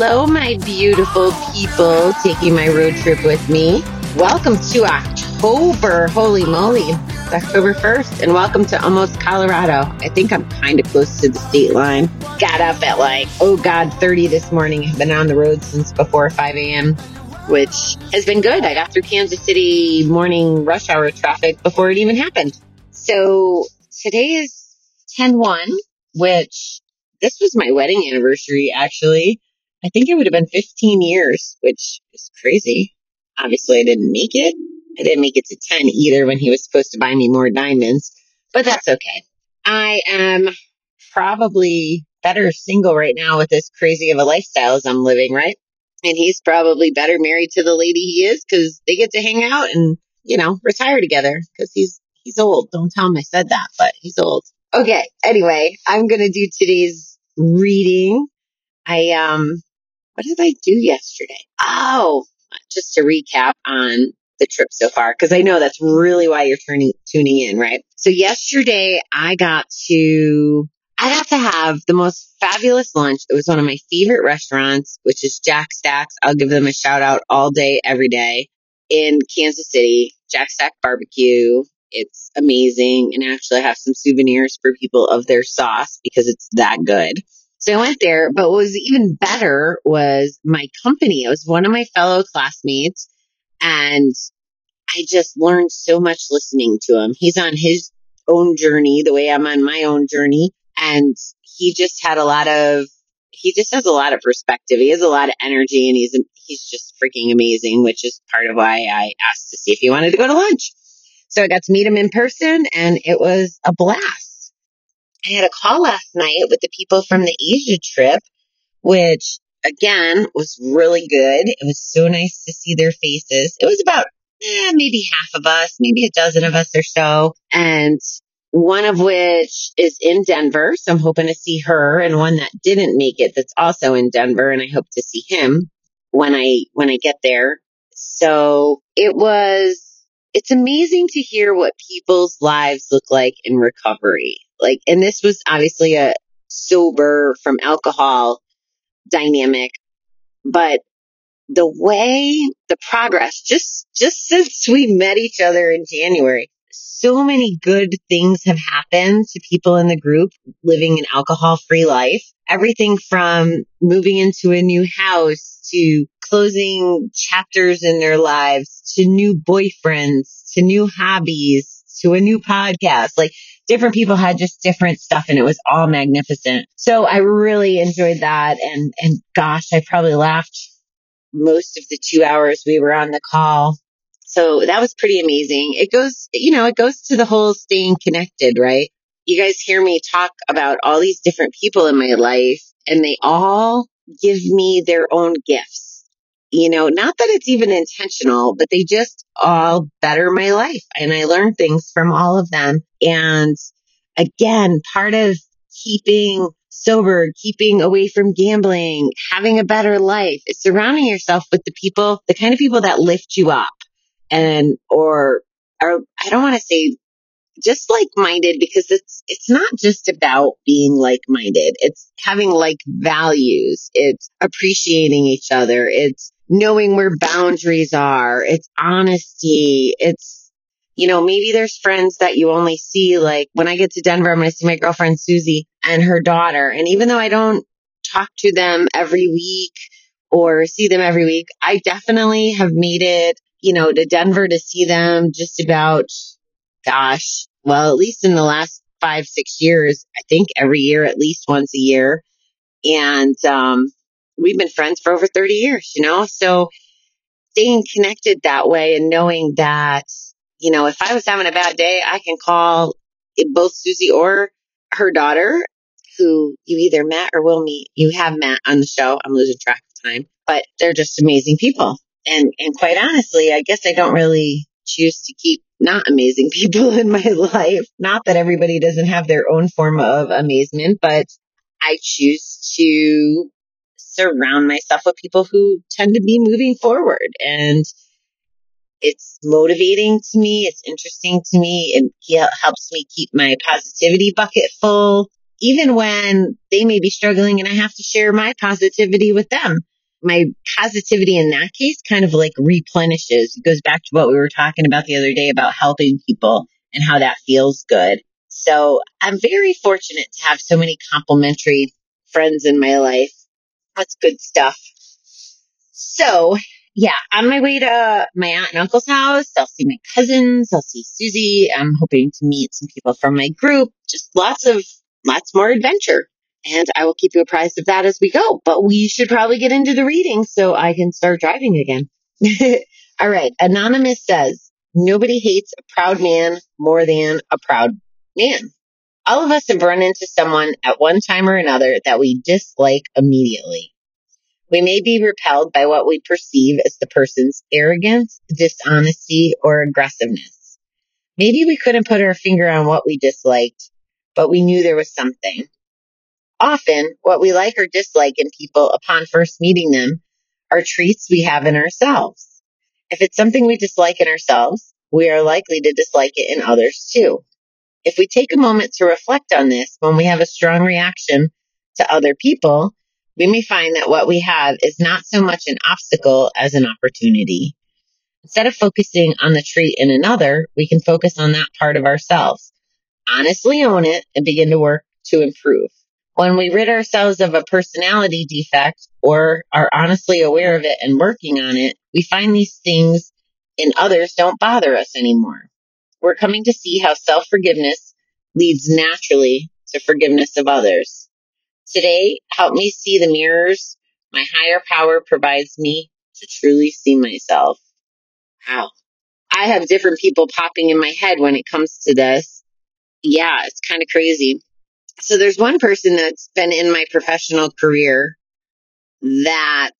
Hello, my beautiful people taking my road trip with me. Welcome to October. Holy moly. It's October 1st, and welcome to almost Colorado. I think I'm kind of close to the state line. Got up at like, oh God, 30 this morning. I've been on the road since before 5 a.m., which has been good. I got through Kansas City morning rush hour traffic before it even happened. So today is 10 1, which this was my wedding anniversary, actually. I think it would have been 15 years, which is crazy. Obviously, I didn't make it. I didn't make it to 10 either when he was supposed to buy me more diamonds, but that's okay. I am probably better single right now with as crazy of a lifestyle as I'm living, right? And he's probably better married to the lady he is because they get to hang out and, you know, retire together because he's, he's old. Don't tell him I said that, but he's old. Okay. Anyway, I'm going to do today's reading. I, um, what did I do yesterday? Oh, just to recap on the trip so far, because I know that's really why you're turning, tuning in, right? So yesterday I got to, I got to have the most fabulous lunch. It was one of my favorite restaurants, which is Jack Stacks. I'll give them a shout out all day, every day in Kansas City, Jack Stack Barbecue. It's amazing. And actually I have some souvenirs for people of their sauce because it's that good. So I went there, but what was even better was my company. It was one of my fellow classmates and I just learned so much listening to him. He's on his own journey, the way I'm on my own journey. And he just had a lot of, he just has a lot of perspective. He has a lot of energy and he's, he's just freaking amazing, which is part of why I asked to see if he wanted to go to lunch. So I got to meet him in person and it was a blast. I had a call last night with the people from the Asia trip, which again was really good. It was so nice to see their faces. It was about eh, maybe half of us, maybe a dozen of us or so. And one of which is in Denver. So I'm hoping to see her and one that didn't make it that's also in Denver. And I hope to see him when I, when I get there. So it was, it's amazing to hear what people's lives look like in recovery. Like, and this was obviously a sober from alcohol dynamic, but the way the progress just just since we met each other in January, so many good things have happened to people in the group living an alcohol free life. Everything from moving into a new house to closing chapters in their lives to new boyfriends to new hobbies to a new podcast. Like different people had just different stuff and it was all magnificent. So I really enjoyed that. And, and gosh, I probably laughed most of the two hours we were on the call. So that was pretty amazing. It goes, you know, it goes to the whole staying connected, right? You guys hear me talk about all these different people in my life and they all give me their own gifts. You know, not that it's even intentional, but they just all better my life and I learn things from all of them. And again, part of keeping sober, keeping away from gambling, having a better life is surrounding yourself with the people, the kind of people that lift you up and, or are, I don't want to say just like minded because it's, it's not just about being like minded. It's having like values. It's appreciating each other. It's knowing where boundaries are. It's honesty. It's, you know, maybe there's friends that you only see like when I get to Denver, I'm going to see my girlfriend Susie and her daughter. And even though I don't talk to them every week or see them every week, I definitely have made it, you know, to Denver to see them just about, gosh, well, at least in the last five, six years, I think every year, at least once a year. And, um, we've been friends for over 30 years, you know, so staying connected that way and knowing that, you know, if I was having a bad day, I can call both Susie or her daughter who you either met or will meet. You have met on the show. I'm losing track of time, but they're just amazing people. And, and quite honestly, I guess I don't really choose to keep not amazing people in my life. Not that everybody doesn't have their own form of amazement, but I choose to surround myself with people who tend to be moving forward and It's motivating to me. It's interesting to me. It helps me keep my positivity bucket full, even when they may be struggling and I have to share my positivity with them. My positivity in that case kind of like replenishes. It goes back to what we were talking about the other day about helping people and how that feels good. So I'm very fortunate to have so many complimentary friends in my life. That's good stuff. So yeah, on my way to my aunt and uncle's house, I'll see my cousins, I'll see Susie. I'm hoping to meet some people from my group. Just lots of, lots more adventure. And I will keep you apprised of that as we go. But we should probably get into the reading so I can start driving again. All right. Anonymous says, nobody hates a proud man more than a proud man. All of us have run into someone at one time or another that we dislike immediately. We may be repelled by what we perceive as the person's arrogance, dishonesty, or aggressiveness. Maybe we couldn't put our finger on what we disliked, but we knew there was something. Often, what we like or dislike in people upon first meeting them are traits we have in ourselves. If it's something we dislike in ourselves, we are likely to dislike it in others too. If we take a moment to reflect on this when we have a strong reaction to other people, we may find that what we have is not so much an obstacle as an opportunity. Instead of focusing on the trait in another, we can focus on that part of ourselves, honestly own it, and begin to work to improve. When we rid ourselves of a personality defect or are honestly aware of it and working on it, we find these things in others don't bother us anymore. We're coming to see how self forgiveness leads naturally to forgiveness of others. Today, help me see the mirrors my higher power provides me to truly see myself. Wow. I have different people popping in my head when it comes to this. Yeah, it's kind of crazy. So there's one person that's been in my professional career that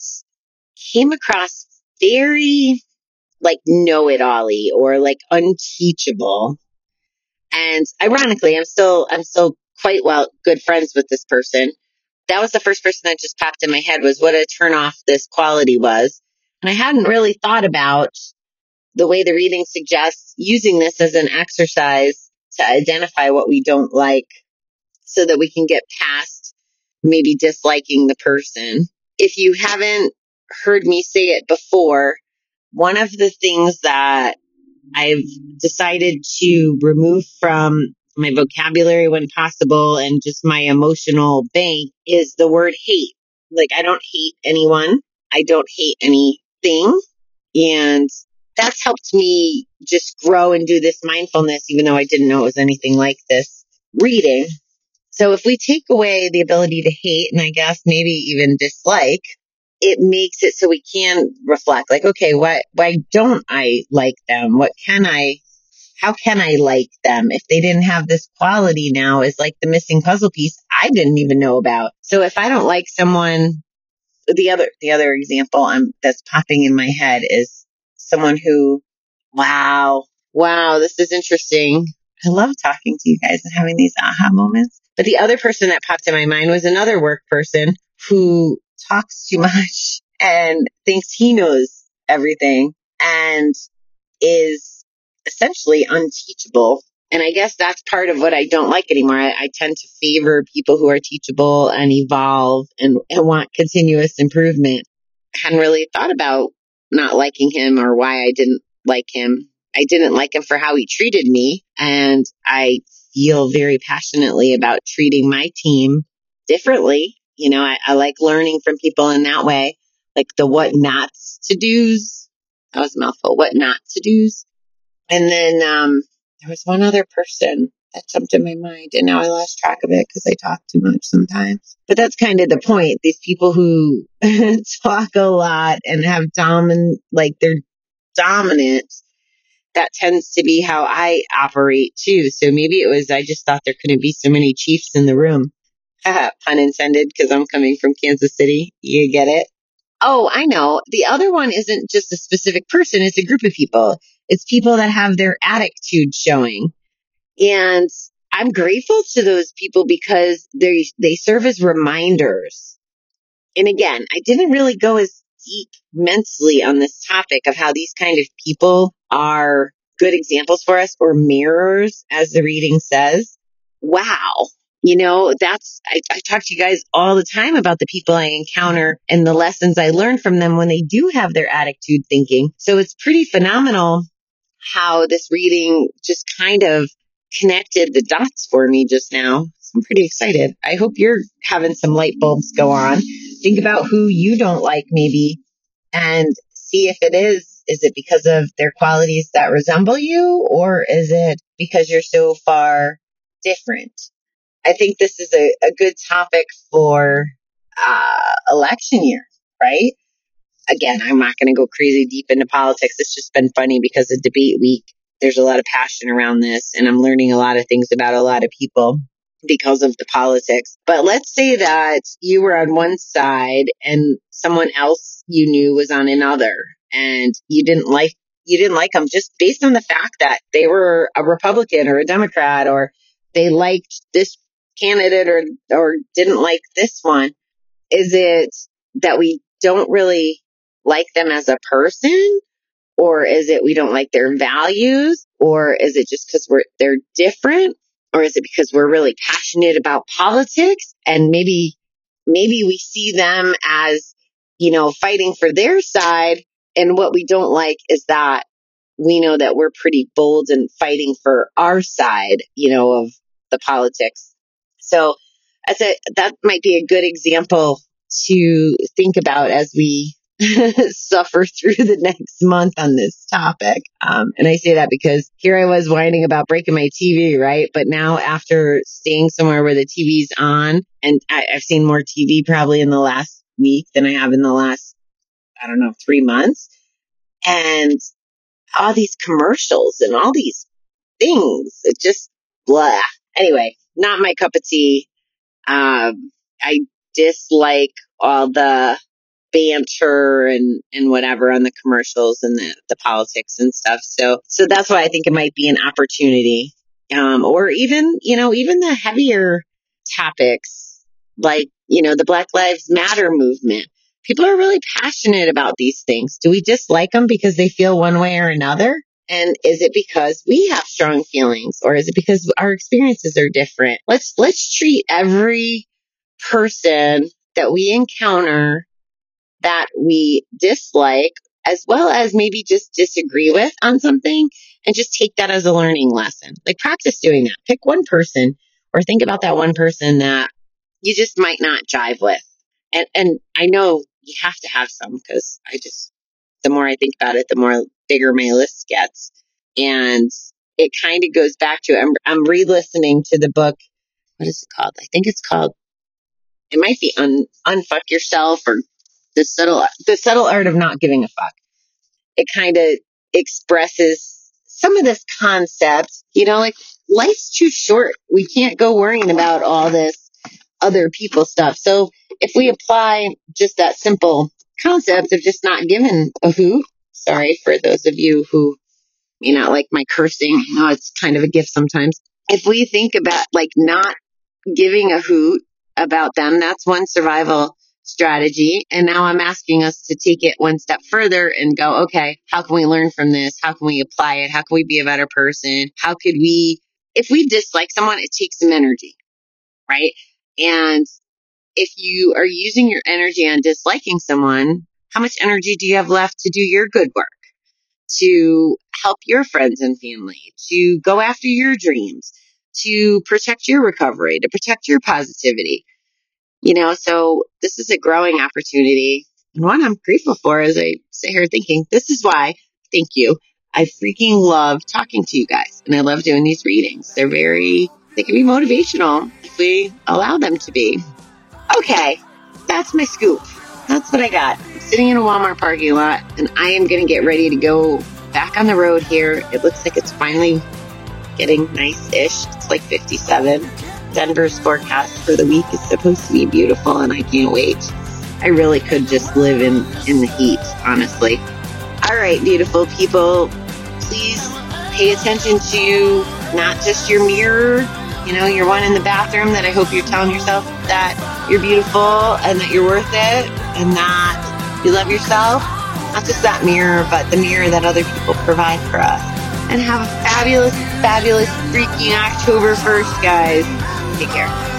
came across very like know it all or like unteachable. And ironically, I'm still, I'm still quite well good friends with this person. That was the first person that just popped in my head was what a turn off this quality was. And I hadn't really thought about the way the reading suggests using this as an exercise to identify what we don't like so that we can get past maybe disliking the person. If you haven't heard me say it before, one of the things that I've decided to remove from my vocabulary when possible and just my emotional bank is the word hate. Like, I don't hate anyone. I don't hate anything. And that's helped me just grow and do this mindfulness, even though I didn't know it was anything like this reading. So if we take away the ability to hate and I guess maybe even dislike, it makes it so we can reflect like, okay, why, why don't I like them? What can I, how can I like them? If they didn't have this quality now is like the missing puzzle piece I didn't even know about. So if I don't like someone, the other, the other example I'm, that's popping in my head is someone who, wow, wow, this is interesting. I love talking to you guys and having these aha moments. But the other person that popped in my mind was another work person who talks too much and thinks he knows everything and is essentially unteachable. And I guess that's part of what I don't like anymore. I, I tend to favor people who are teachable and evolve and, and want continuous improvement. I hadn't really thought about not liking him or why I didn't like him. I didn't like him for how he treated me. And I feel very passionately about treating my team differently. You know, I, I like learning from people in that way, like the what nots to do's. That was a mouthful. What not to do's. And then um, there was one other person that jumped in my mind, and now I lost track of it because I talk too much sometimes. But that's kind of the point. These people who talk a lot and have dominant, like they're dominant that tends to be how I operate too. So maybe it was, I just thought there couldn't be so many chiefs in the room. Uh, pun intended, because I'm coming from Kansas City. You get it? Oh, I know. The other one isn't just a specific person, it's a group of people. It's people that have their attitude showing. And I'm grateful to those people because they they serve as reminders. And again, I didn't really go as deep mentally on this topic of how these kind of people are good examples for us or mirrors, as the reading says. Wow. You know, that's, I, I talk to you guys all the time about the people I encounter and the lessons I learn from them when they do have their attitude thinking. So it's pretty phenomenal how this reading just kind of connected the dots for me just now. I'm pretty excited. I hope you're having some light bulbs go on. Think about who you don't like maybe and see if it is. Is it because of their qualities that resemble you or is it because you're so far different? I think this is a, a good topic for uh, election year, right? Again, I'm not going to go crazy deep into politics. It's just been funny because of debate week. There's a lot of passion around this, and I'm learning a lot of things about a lot of people because of the politics. But let's say that you were on one side and someone else you knew was on another, and you didn't like you didn't like them just based on the fact that they were a Republican or a Democrat or they liked this candidate or or didn't like this one. Is it that we don't really like them as a person? Or is it we don't like their values? Or is it just because we're they're different? Or is it because we're really passionate about politics and maybe maybe we see them as, you know, fighting for their side and what we don't like is that we know that we're pretty bold and fighting for our side, you know, of the politics. So as a, that might be a good example to think about as we suffer through the next month on this topic. Um, and I say that because here I was whining about breaking my TV, right? But now after staying somewhere where the TV's on, and I, I've seen more TV probably in the last week than I have in the last, I don't know, three months. And all these commercials and all these things, it just blah. Anyway, not my cup of tea. Um, I dislike all the banter and, and whatever on the commercials and the, the politics and stuff. So, so that's why I think it might be an opportunity. Um, or even, you know, even the heavier topics like, you know, the Black Lives Matter movement. People are really passionate about these things. Do we dislike them because they feel one way or another? And is it because we have strong feelings or is it because our experiences are different? Let's, let's treat every person that we encounter that we dislike as well as maybe just disagree with on something and just take that as a learning lesson. Like practice doing that. Pick one person or think about that one person that you just might not jive with. And, and I know you have to have some because I just, the more I think about it, the more bigger my list gets. And it kind of goes back to, I'm, I'm re-listening to the book. What is it called? I think it's called, it might be un, unfuck yourself or the subtle, the subtle art of not giving a fuck. It kind of expresses some of this concept, you know, like life's too short. We can't go worrying about all this other people stuff. So if we apply just that simple concept of just not giving a hoot, sorry for those of you who may not like my cursing. I know it's kind of a gift sometimes. If we think about like not giving a hoot about them, that's one survival strategy. And now I'm asking us to take it one step further and go, okay, how can we learn from this? How can we apply it? How can we be a better person? How could we, if we dislike someone, it takes some energy, right? And if you are using your energy on disliking someone, how much energy do you have left to do your good work? To help your friends and family, to go after your dreams, to protect your recovery, to protect your positivity. You know, so this is a growing opportunity. And one I'm grateful for as I sit here thinking, this is why, thank you. I freaking love talking to you guys and I love doing these readings. They're very, they can be motivational if we allow them to be. Okay, that's my scoop. That's what I got. Sitting in a Walmart parking lot and I am going to get ready to go back on the road here. It looks like it's finally getting nice ish. It's like 57. Denver's forecast for the week is supposed to be beautiful and I can't wait. I really could just live in, in the heat, honestly. All right, beautiful people, please pay attention to not just your mirror, you know, your one in the bathroom that I hope you're telling yourself that you're beautiful and that you're worth it and that You love yourself, not just that mirror, but the mirror that other people provide for us. And have a fabulous, fabulous freaking October 1st, guys. Take care.